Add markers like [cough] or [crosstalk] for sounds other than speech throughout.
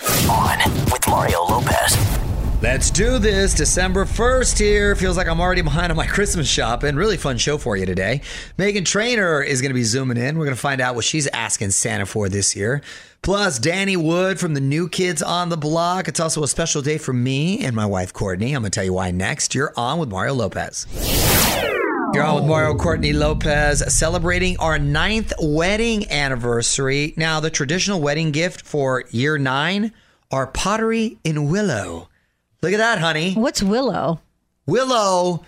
On with Mario Lopez. Let's do this. December 1st here. Feels like I'm already behind on my Christmas shopping. Really fun show for you today. Meghan Trainor is going to be zooming in. We're going to find out what she's asking Santa for this year. Plus, Danny Wood from the New Kids on the Block. It's also a special day for me and my wife, Courtney. I'm going to tell you why next. You're on with Mario Lopez. You're on with Mario Courtney Lopez, celebrating our ninth wedding anniversary. Now, the traditional wedding gift for year nine are pottery in willow. Look at that, honey. What's willow? Willow,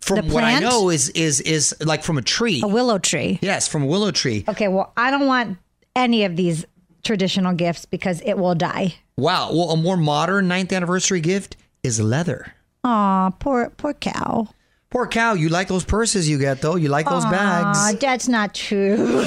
from The what I know, is is is like from a tree. A willow tree. Yes, from a willow tree. Okay, well, I don't want any of these traditional gifts because it will die. Wow. Well, a more modern ninth anniversary gift is leather. Aw, poor poor cow. Poor cow. You like those purses you get though. You like those Aw, bags. that's not true. [laughs]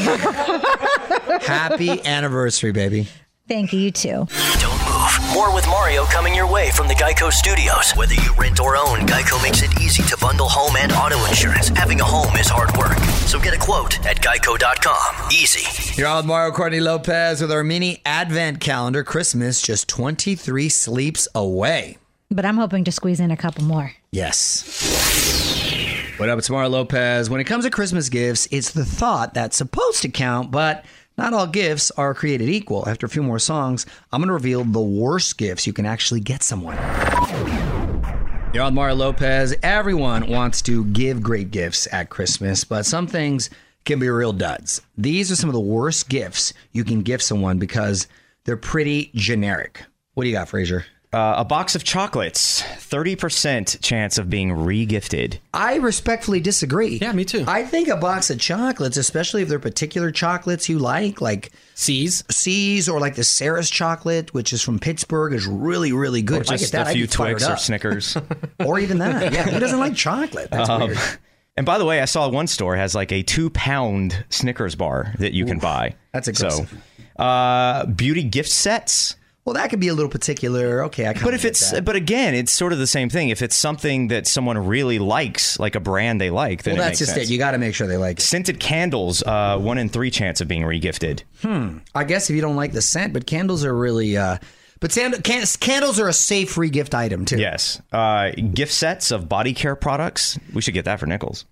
Happy anniversary, baby. Thank you, you too. Don't move. More with Mario coming your way from the Geico Studios. Whether you rent or own, Geico makes it easy to bundle home and auto insurance. Having a home is hard work. So get a quote at geico.com. Easy. You're on with Mario Courtney Lopez with our mini advent calendar. Christmas just 23 sleeps away. But I'm hoping to squeeze in a couple more. Yes. What up, it's Mario Lopez. When it comes to Christmas gifts, it's the thought that's supposed to count, but not all gifts are created equal. After a few more songs, I'm going to reveal the worst gifts you can actually get someone. You're on Mario Lopez. Everyone wants to give great gifts at Christmas, but some things can be real duds. These are some of the worst gifts you can give someone because they're pretty generic. What do you got, Frazier? Uh, a box of chocolates, 30% chance of being re-gifted. I respectfully disagree. Yeah, me too. I think a box of chocolates, especially if they're particular chocolates you like, like See's. See's or like the Sarris chocolate, which is from Pittsburgh, is really, really good. Or If I just get that, a I few Twix or. Snickers. [laughs] or even that. Yeah, who doesn't like chocolate? That's Um, weird. [laughs] and by the way, I saw one store has like a two pound Snickers bar that you can buy. That's So, aggressive. uh, beauty gift sets. Well, that could be a little particular. Okay, I But if it's, that. but again, it's sort of the same thing. If it's something that someone really likes, like a brand they like, then well, that's just sense. it. You got to make sure they like it. Scented candles, uh, one in three chance of being regifted. Hmm. I guess if you don't like the scent, but candles are really. uh But sand- can- candles are a safe free gift item too. Yes. Uh, gift sets of body care products. We should get that for nickels.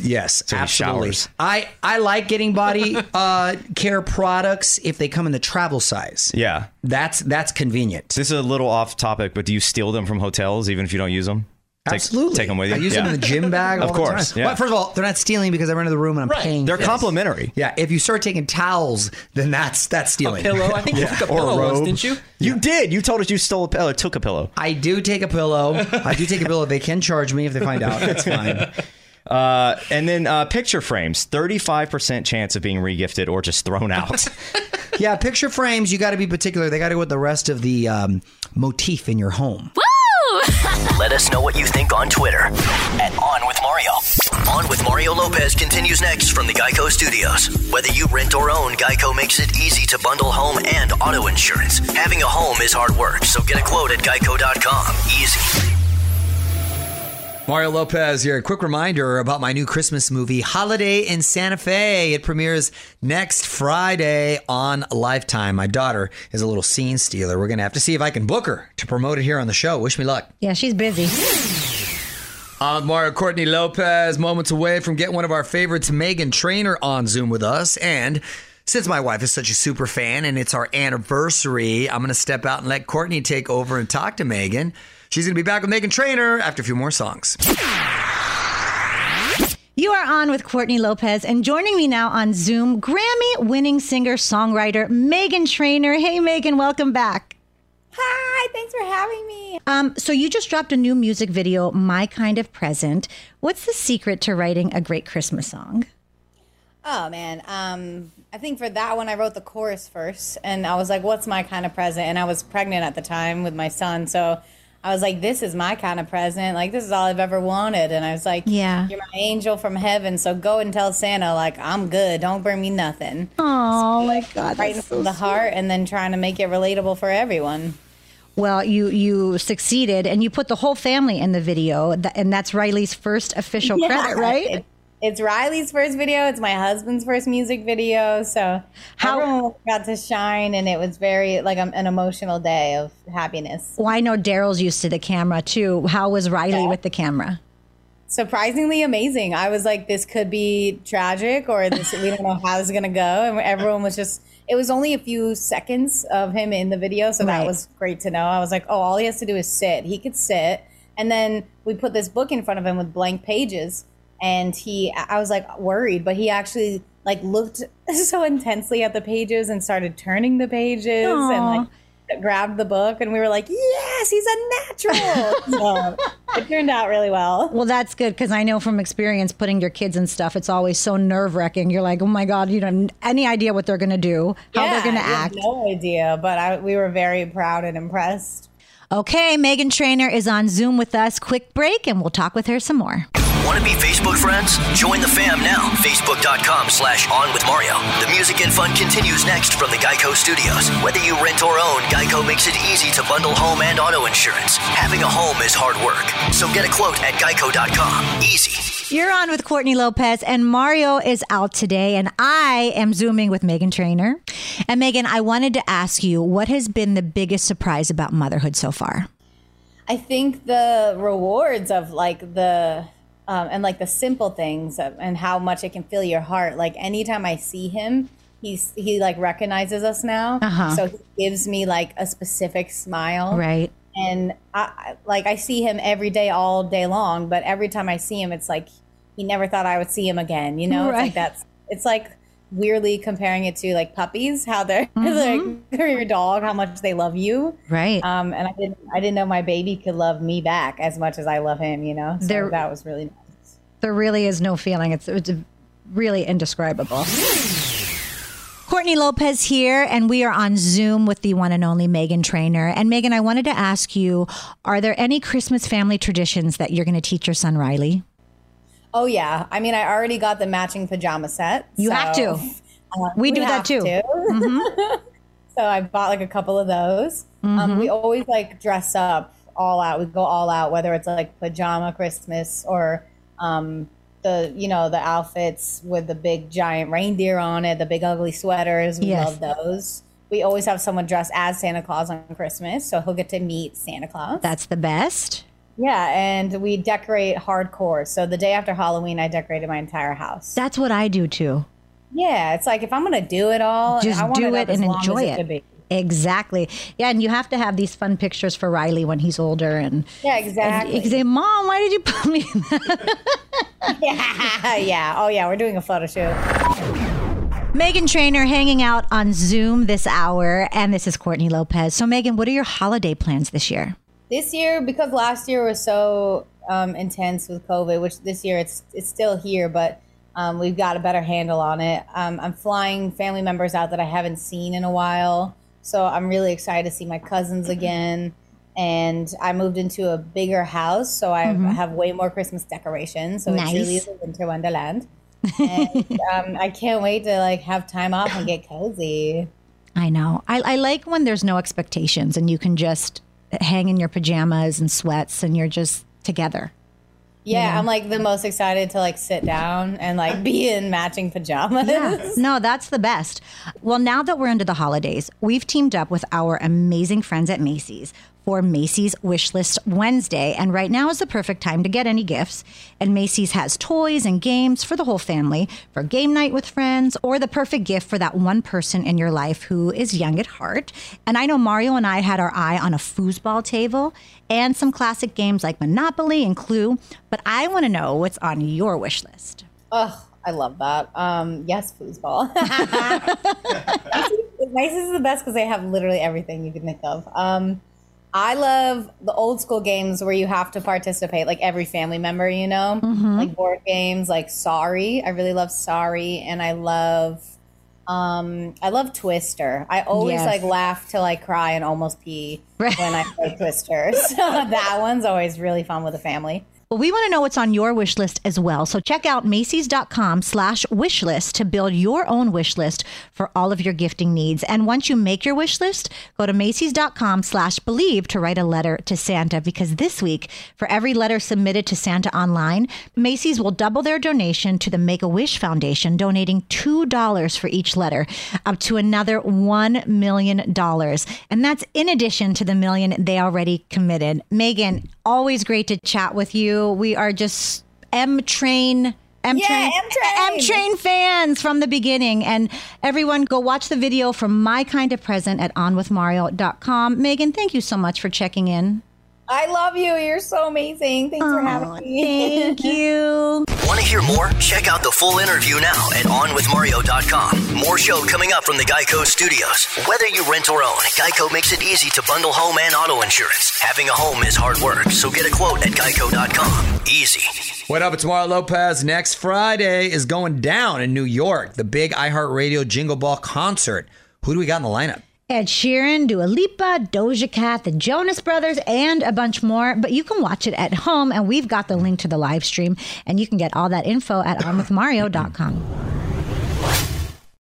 Yes, he absolutely. showers. I I like getting body [laughs] uh, care products if they come in the travel size. Yeah. That's that's convenient. This is a little off topic, but do you steal them from hotels even if you don't use them? Take, Absolutely. Take them with you. I use them in the gym bag. [laughs] All Of the course, time. yeah. Well, first of all, they're not stealing because I rent to the room and I'm paying. They're complimentary. Yeah, if you start taking towels, then that's that's stealing. Pillow. I think you [laughs] took a Or pillow a once, didn't you? You did. You told us you stole a pillow, took a pillow. I do take a pillow. I do take a pillow. They can charge me if they find out. That's fine. Uh, and then uh, picture frames, 35% chance of being regifted or just thrown out. [laughs] Yeah, picture frames. You got to be particular. They got to go with the rest of the um, motif in your home. Woo! [laughs] Let us know what you think on Twitter at On with Mario. On with Mario Lopez continues next from the Geico Studios. Whether you rent or own, Geico makes it easy to bundle home and auto insurance. Having a home is hard work, so get a quote at geico.com. Easy. Mario Lopez here. A quick reminder about my new Christmas movie, Holiday in Santa Fe. It premieres next Friday on Lifetime. My daughter is a little scene stealer. We're going to have to see if I can book her to promote it here on the show. Wish me luck. Yeah, she's busy. I'm Mario Courtney Lopez, moments away from getting one of our favorites, Meghan Trainor, on Zoom with us. And since my wife is such a super fan and it's our anniversary, I'm going to step out and let Courtney take over and talk to Megan. She's going to be back with Meghan Trainor after a few more songs. You are on with Courtney Lopez, and joining me now on Zoom, Grammy winning singer songwriter Meghan Trainor. Hey, Megan, welcome back. Hi, thanks for having me. Um, so you just dropped a new music video, "My Kind of Present." What's the secret to writing a great Christmas song? Oh man, um, I think for that one I wrote the chorus first, and I was like, "What's my kind of present?" And I was pregnant at the time with my son, so I was like, "This is my kind of present. Like this is all I've ever wanted." And I was like, Yeah. you're my angel from heaven. So go and tell Santa like I'm good. Don't bring me nothing." Oh my God, Writing from the heart, and then trying to make it relatable for everyone. Well, you you succeeded, and you put the whole family in the video, and that's Riley's first official credit, right? It- [laughs] it's Riley's first video. It's my husband's first music video. So How- everyone got to shine, and it was very like um, an emotional day of happiness. Well, I know Daryl's used to the camera too. How was Riley with the camera? Surprisingly amazing. I was like, this could be tragic, or this we don't know how this is gonna go. And everyone was just. It was only a few seconds of him in the video, so Right. that was great to know. I was like, oh, all he has to do is sit. He could sit, and then we put this book in front of him with blank pages, and he. I was like worried, but he actually like looked [laughs] so intensely at the pages and started turning the pages Aw. and like grabbed the book and we were like yes he's a natural [laughs] so it turned out really well Well, that's good because I know from experience putting your kids and stuff, it's always so nerve wracking. You're like, oh my God, you don't have any idea what they're going to do, how they're going to act. no idea but I, we were very proud and impressed Okay, Meghan Trainor is on Zoom with us. Quick break, and we'll talk with her some more. Want to be Facebook friends? Join the fam now. Facebook.com slash on with Mario. The music and fun continues next from the Geico Studios. Whether you rent or own, Geico makes it easy to bundle home and auto insurance. Having a home is hard work. So get a quote at geico.com. Easy. You're on with Courtney Lopez, and Mario is out today, and I am Zooming with Meghan Trainor. And Megan, I wanted to ask you what has been the biggest surprise about motherhood so far? i think the rewards of like the um, and like the simple things and how much it can fill your heart like anytime i see him he's he like recognizes us now Uh-huh. so he gives me like a specific smile Right. and I, like I see him every day, all day long. But every time I see him, it's like he never thought I would see him again. You know, it's Right. like that's it's like weirdly comparing it to like puppies, how they're [laughs] like your dog, how much they love you. Right. Um, and I didn't I didn't know my baby could love me back as much as I love him. You know, so There- that was really nice. There really is no feeling. It's, it's really indescribable. Courtney Lopez here, and we are on Zoom with the one and only Meghan Trainor. And Megan, I wanted to ask you are there any Christmas family traditions that you're going to teach your son Riley? Oh yeah, I mean I already got the matching pajama set. You have to. [laughs] uh, We do that too. to. [laughs] so I bought like a couple of those. Um, we always like dress up all out. We go all out, whether it's like pajama Christmas or um, the you know the outfits with the big giant reindeer on it, the big ugly sweaters. We Yes. love those. We always have someone dressed as Santa Claus on Christmas, so he'll get to meet Santa Claus. That's the best. Yeah, and we decorate hardcore. So the day after Halloween, I decorated my entire house. That's what I do too. Yeah, it's like if I'm gonna do it all, Just I want do it, it and enjoy it. it. Exactly. Yeah, and you have to have these fun pictures for Riley when he's older. And Yeah, exactly. can say, Mom, why did you put me in that? [laughs] yeah, yeah. Oh yeah, we're doing a photo shoot. Meghan Trainor hanging out on Zoom this hour, and this is Courtney Lopez. So, Megan, what are your holiday plans this year? This year, because last year was so um, intense with COVID, which this year it's it's still here, but um, we've got a better handle on it. Um, I'm flying family members out that I haven't seen in a while, so I'm really excited to see my cousins again. and I moved into a bigger house, so I have way more Christmas decorations. So Nice. it truly is a winter wonderland. and um, I can't wait to like have time off and get cozy. [laughs] I know. I, I like when there's no expectations and you can just hang in your pajamas and sweats and you're just together. Yeah, I'm like the most excited to like sit down and like be in matching pajamas. Yeah. No, that's the best. Well, now that we're into the holidays, we've teamed up with our amazing friends at Macy's for Macy's Wishlist Wednesday. And right now is the perfect time to get any gifts. And Macy's has toys and games for the whole family for game night with friends or the perfect gift for that one person in your life who is young at heart. And I know Mario and I had our eye on a foosball table and some classic games like Monopoly and Clue. But I want to know what's on your wish list. Ugh, I love that. Um, yes, foosball. [laughs] [laughs] Macy's is the best because they have literally everything you can think of. Um, I love the old school games where you have to participate, like every family member, you know, like board games, like Sorry. I really love Sorry, and I love, um, I love Twister. I always Yes. like laugh till I cry and almost pee [laughs] when I play Twister. [laughs] So that one's always really fun with the family. Well, we want to know what's on your wish list as well. So check out Macy's.com slash wish list to build your own wish list for all of your gifting needs. And once you make your wish list, go to Macy's.com slash believe to write a letter to Santa because this week, for every letter submitted to Santa online, Macy's will double their donation to the Make a Wish Foundation, donating $2 for each letter, up to another $1 million. And that's in addition to the million they already committed. Megan, always great to chat with you. We are just M Train. M Train. M Train fans from the beginning. And everyone, go watch the video from My Kind of Present at onwithmario.com. Megan, thank you so much for checking in. I love you. You're so amazing. Thanks for having me. Thank [laughs] you. Want to hear more? Check out the full interview now at onwithmario.com. More show coming up from the Geico studios. Whether you rent or own, Geico makes it easy to bundle home and auto insurance. Having a home is hard work, so get a quote at geico.com. Easy. What up? It's Mario Lopez. Next Friday is going down in New York, the big iHeartRadio Jingle Ball concert. Who do we got in the lineup? Ed Sheeran, Dua Lipa, Doja Cat, the Jonas Brothers, and a bunch more. But you can watch it at home, and we've got the link to the live stream, and you can get all that info at onwithmario.com.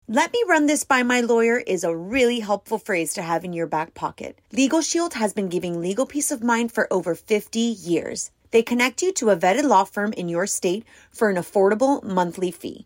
Let me run this by my lawyer is a really helpful phrase to have in your back pocket. Legal Shield has been giving legal peace of mind for over 50 years. They connect you to a vetted law firm in your state for an affordable monthly fee.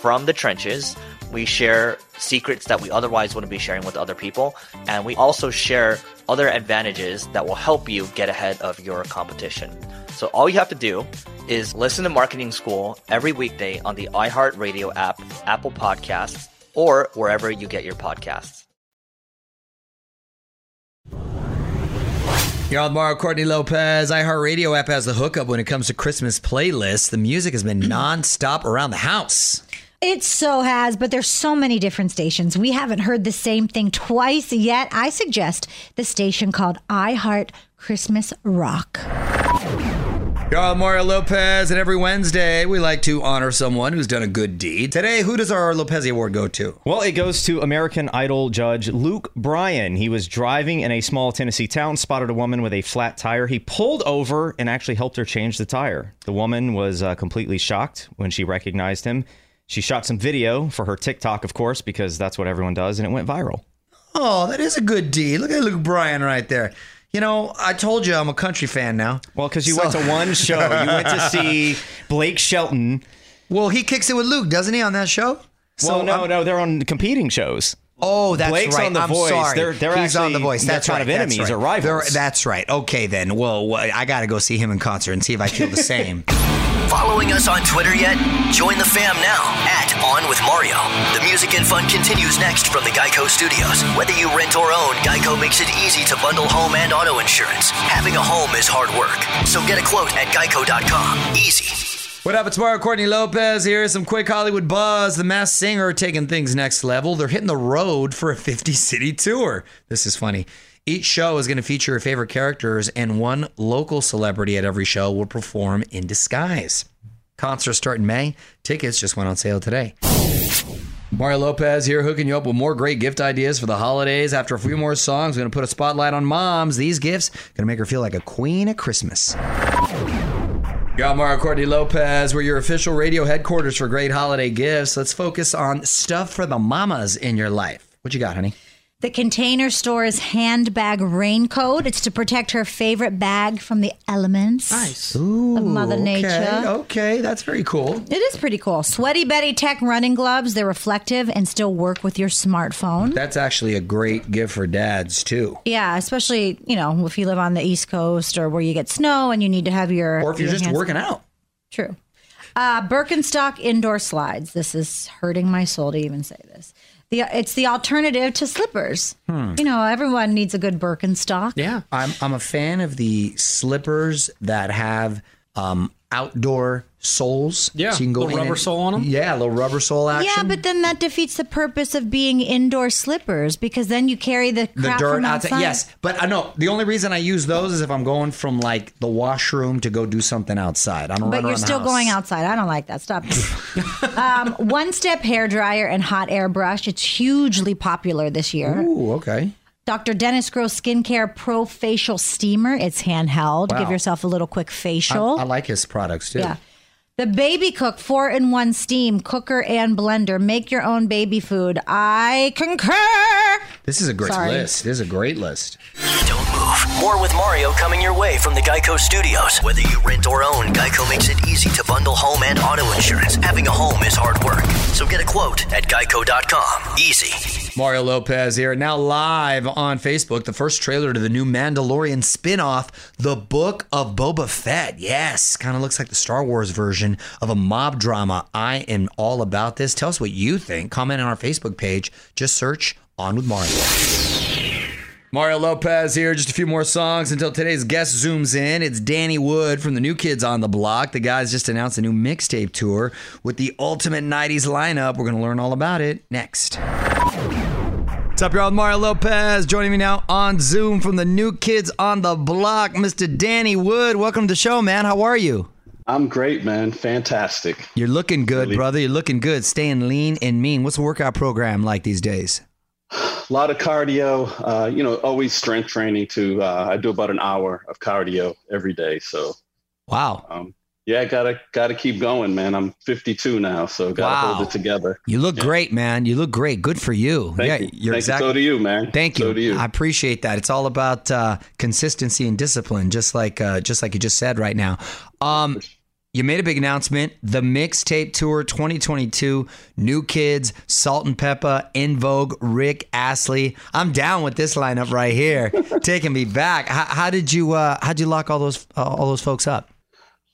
from the trenches. We share secrets that we otherwise wouldn't be sharing with other people. And we also share other advantages that will help you get ahead of your competition. So all you have to do is listen to Marketing School every weekday on the iHeartRadio app, Apple Podcasts, or wherever you get your podcasts. You're on Mario Courtney Lopez. iHeartRadio app has the hookup when it comes to Christmas playlists. The music has been [clears throat] nonstop around the house. It so has, but there's so many different stations. We haven't heard the same thing twice yet. I suggest the station called iHeart Christmas Rock. You're on Mario Lopez, and every Wednesday we like to honor someone who's done a good deed. Today, who does our Lopez Award go to? Well, it goes to American Idol judge Luke Bryan. He was driving in a small Tennessee town, spotted a woman with a flat tire. He pulled over and actually helped her change the tire. The woman was uh, completely shocked when she recognized him. She shot some video for her TikTok, of course, because that's what everyone does, and it went viral. Oh, that is a good deed. Look at Luke Bryan right there. You know, I told you I'm a country fan now. Well, because you So- went to one show, you went to [laughs] see Blake Shelton. Well, he kicks it with Luke, doesn't he, on that show? well, no, I'm- no, they're on competing shows. Oh, that's Blake's right. on The I'm Voice. sorry. They're- they're He's on the voice. That's kind right. of That's right. or rivals. They're- that's right. Okay, then. Well, I got to go see him in concert and see if I feel the [laughs] same. Following us on Twitter yet? Join the fam now at On With Mario. The music and fun continues next from the Geico Studios. Whether you rent or own, Geico makes it easy to bundle home and auto insurance. Having a home is hard work, so get a quote at geico.com. Easy. What up? It's Mario Courtney Lopez here. Some quick Hollywood buzz. The Masked Singer taking things next level. They're hitting the road for a 50 city tour. This is funny. Each show is going to feature your favorite characters, and one local celebrity at every show will perform in disguise. Concerts start in May. Tickets just went on sale today. Mario Lopez here, hooking you up with more great gift ideas for the holidays. After a few more songs, we're going to put a spotlight on moms. These gifts going to make her feel like a queen at Christmas. Got Mario Courtney Lopez. We're your official radio headquarters for great holiday gifts. Let's focus on stuff for the mamas in your life. What you got, honey? The Container Store's handbag raincoat. It's to protect her favorite bag from the elements. Nice. Of Mother okay, Nature. Okay, that's very cool. It is pretty cool. Sweaty Betty Tech running gloves. They're reflective and still work with your smartphone. That's actually a great gift for dads too. Yeah, especially, you know, if you live on the East Coast or where you get snow and you need to have your. Or if you're your just hands- working out. True. Uh, Birkenstock indoor slides. This is hurting my soul to even say this. The, it's the alternative to slippers. Hmm. You know, everyone needs a good Birkenstock. Yeah. I'm I'm a fan of the slippers that have um, outdoor soles. Yeah, so you can go little rubber and- sole them, Yeah, a little rubber sole action. Yeah, but then that defeats the purpose of being indoor slippers because then you carry the the dirt from outside. outside. Yes, but I know the only reason I use those is if I'm going from like the washroom to go do something outside. I don't. But you're around the still house. going outside. I don't like that. Stop. [laughs] um, one step hair dryer and hot air brush. It's hugely popular this year. Ooh, okay. Dr. Dennis Gross Skincare Pro Facial Steamer. It's handheld. Wow. Give yourself a little quick I, facial. I like his products too. Yeah. The Baby Cook 4 in 1 steam, cooker, and blender. Make your own baby food. I concur. This is a great Sorry. list. This is a great list. Don't move. More with Mario coming your way from the Geico Studios. Whether you rent or own, Geico makes it easy to bundle home and auto insurance. Having a home is hard work, so get a quote at geico.com. Easy. Mario Lopez here, now live on Facebook. The first trailer to the new Mandalorian spin-off, The Book of Boba Fett. Yes, kind of looks like the Star Wars version of a mob drama. I am all about this. Tell us what you think. Comment on our Facebook page. Just search On with Mario. Mario Lopez here. Just a few more songs until today's guest zooms in. It's Danny Wood from the New Kids on the Block. The guys just announced a new mixtape tour with the ultimate 90s lineup. We're going to learn all about it next. What's up, y'all? Mario Lopez joining me now on Zoom from the New Kids on the Block, Mr. Danny Wood. Welcome to the show, man. How are you? I'm great, man. Fantastic. You're looking good, Really? brother. You're looking good. Staying lean and mean. What's the workout program like these days? A [sighs] lot of cardio. Uh, you know, always strength training too. Uh, I do about an hour of cardio every day. So, Wow. um, yeah, gotta gotta keep going, man. I'm 52 now, so gotta Wow. hold it together. You look great, man. You look great. Good for you. Thank yeah, you. you're Thank exactly. you. So do you, man. Thank you. So do you. I appreciate that. It's all about uh, consistency and discipline, just like uh, just like you just said right now. Um, you made a big announcement. The Mixtape Tour 2022, New Kids, Salt and Pepper, En Vogue, Rick Astley. I'm down with this lineup right here, [laughs] taking me back. How, how did you uh, how'd you lock all those uh, all those folks up?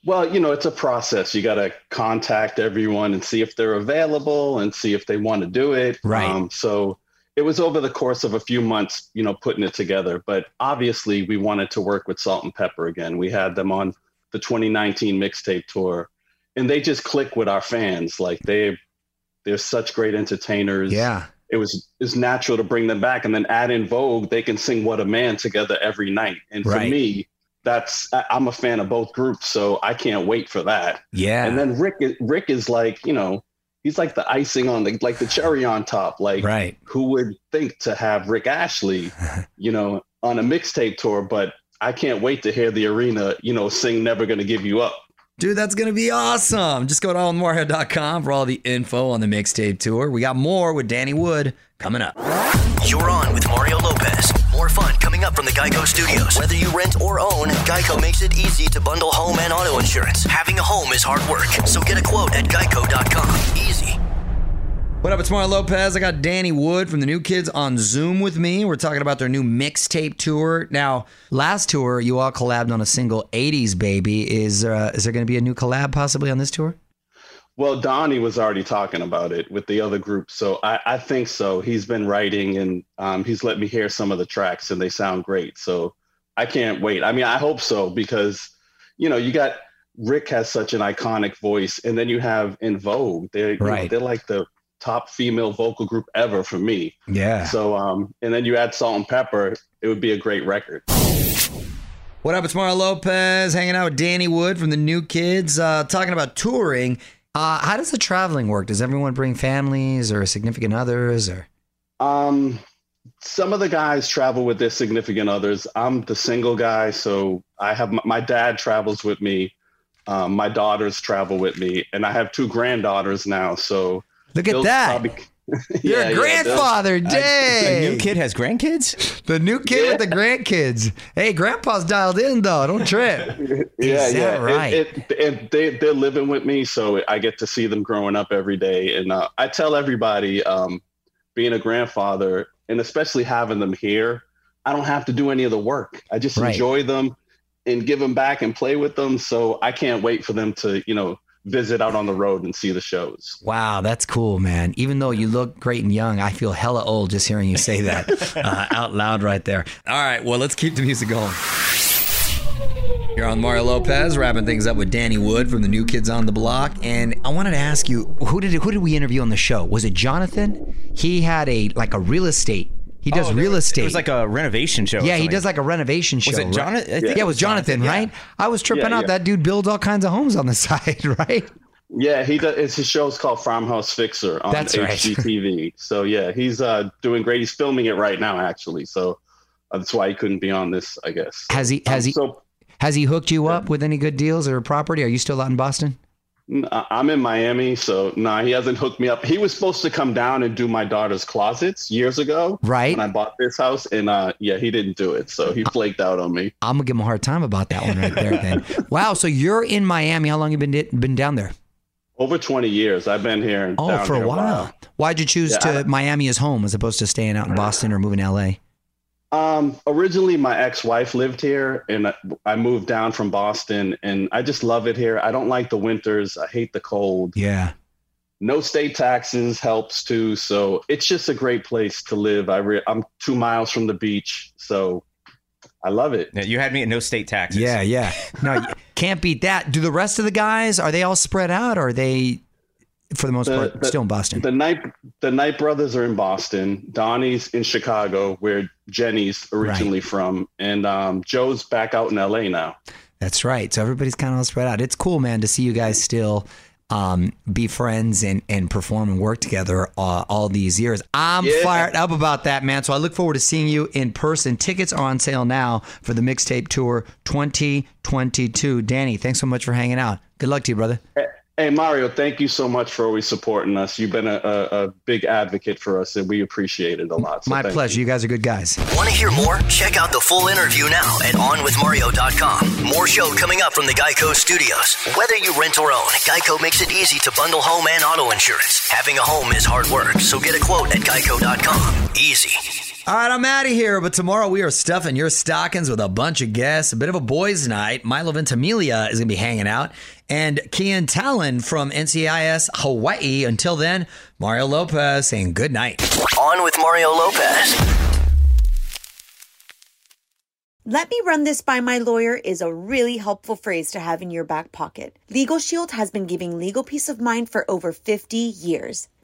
Well, you know, it's a process. You got to contact everyone and see if they're available and see if they want to do it. Right. Um, so it was over the course of a few months, you know, putting it together. But obviously, we wanted to work with Salt-N-Pepa again. We had them on the 2019 mixtape tour, and they just click with our fans. Like they, they're such great entertainers. Yeah. It was it's natural to bring them back, and then add En Vogue. They can sing "What a Man" together every night, and for Right. me, that's I- I'm a fan of both groups, so I can't wait for that. Yeah. And then Rick, is- Rick is like, you know, he's like the icing on the like the cherry on top. Like, Right. who would think to have Rick Astley, [laughs] you know, on a mixtape tour? But I can't wait to hear the arena, you know, sing "Never Gonna Give You Up." Dude, that's going to be awesome. Just go to allmario.com for all the info on the mixtape tour. We got more with Danny Wood coming up. You're on with Mario Lopez. More fun coming up from the Geico Studios. Whether you rent or own, Geico makes it easy to bundle home and auto insurance. Having a home is hard work, so get a quote at geico.com. Easy. What up? It's Mario Lopez. I got Danny Wood from the New Kids on Zoom with me. We're talking about their new mixtape tour. Now, last tour, you all collabed on a single "80s Baby." Is uh, is there going to be a new collab possibly on this tour? Well, Donnie was already talking about it with the other group, so I, I think so. He's been writing and um, he's let me hear some of the tracks, and they sound great. So I can't wait. I mean, I hope so because you know you got Rick has such an iconic voice, and then you have En Vogue. They're you know, they're like the top female vocal group ever for me. Yeah. So um, and then you add Salt-N-Pepa, it would be a great record. What up? It's Mario Lopez hanging out with Danny Wood from the New Kids, uh, talking about touring. Uh, how does the traveling work? Does everyone bring families or significant others? Or Um, some of the guys travel with their significant others. I'm the single guy, so I have my, my dad travels with me. Um, my daughters travel with me, and I have two granddaughters now. So look at that! probably- [laughs] You're Yeah, a yeah, grandfather, The new kid has grandkids? The new kid with the grandkids. Hey, Grandpa's dialed in though. Don't trip. [laughs] yeah, yeah. right? It, it, and they they're living with me, so I get to see them growing up every day. And uh, I tell everybody, um, being a grandfather, and especially having them here, I don't have to do any of the work. I just Right. enjoy them and give them back and play with them. So I can't wait for them to, you know, visit out on the road and see the shows. Wow, that's cool, man. Even though you look great and young, I feel hella old just hearing you say that [laughs] uh, out loud right there. All right, well, let's keep the music going. You're on Mario Lopez, wrapping things up with Danny Wood from the New Kids on the Block, and I wanted to ask you, who did who did we interview on the show? Was it Jonathan? He had a like a real estate. He does Oh, real was- estate. It was like a renovation show. yeah, he does like a renovation show. Was it? Jonathan? I think Yeah, it was Jonathan, yeah. right? I was tripping Yeah, out. yeah. That dude builds all kinds of homes on the [laughs] side, right? Yeah, he does. It's his show's called Farmhouse Fixer on That's right. HGTV. [laughs] so yeah, he's uh, doing great. He's filming it right now, actually. So uh, that's why he couldn't be on this, I guess. Has he has Um, he So has he hooked you up with any good deals or property? Are you still out in Boston? I- I'm in Miami, so nah, he hasn't hooked me up. He was supposed to come down and do my daughter's closets years ago, Right. When I bought this house, and uh, yeah, he didn't do it, so he flaked out on me. I'm gonna give him a hard time about that one right there. Then, [laughs] wow. So you're in Miami. How long you been been down there? Over 20 years, I've been here. Oh, down for a while. Why'd you choose Yeah, to I- Miami as home as opposed to staying out in Boston or moving to LA? Um, originally, my ex-wife lived here, and I- I moved down from Boston, and I just love it here. I don't like the winters. I hate the cold. Yeah. No state taxes helps too, so it's just a great place to live. I re- I'm two miles from the beach, so I love it. Yeah, you had me at no state taxes. Yeah, yeah. No, you can't beat that. Do the rest of the guys are they all spread out? Or are they, for the most The- part, the- still in Boston? The Knight the Knight brothers are in Boston. Donnie's in Chicago, where Jenny's originally from, and um, Joe's back out in LA now. That's right. So everybody's kind of all spread out. It's cool, man, to see you guys still um, be friends and, and perform and work together uh, all these years. I'm Yeah. fired up about that, man. So I look forward to seeing you in person. Tickets are on sale now for the mixtape tour 2022. Danny, thanks so much for hanging out. Good luck to you, brother. Hey, Mario, thank you so much for always supporting us. You've been a, a, a big advocate for us, and we appreciate it a lot. So My pleasure. You. You guys are good guys. Want to hear more? Check out the full interview now at OnWithMario.com. More show coming up from the Geico Studios. Whether you rent or own, Geico makes it easy to bundle home and auto insurance. Having a home is hard work, so get a quote at Geico.com. Easy. All right, I'm out of here, but tomorrow we are stuffing your stockings with a bunch of guests. A bit of a boys' night. Milo Ventimiglia is going to be hanging out, and Kian Talan from NCIS Hawaii. Until then, Mario Lopez saying good night. On with Mario Lopez. Let me run this by my lawyer is a really helpful phrase to have in your back pocket. Legal Shield has been giving legal peace of mind for over 50 years.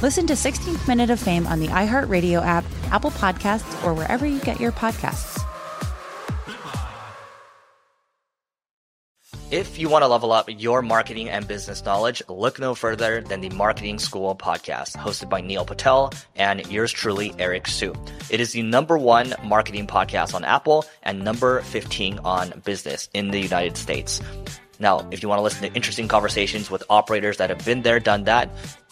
Listen to 16th Minute of Fame on the iHeartRadio app, Apple Podcasts, or wherever you get your podcasts. If you want to level up your marketing and business knowledge, look no further than the Marketing School podcast, hosted by Neil Patel and yours truly, Eric Siu. It is the number one marketing podcast on Apple and number 15 on business in the United States. Now, if you want to listen to interesting conversations with operators that have been there, done that,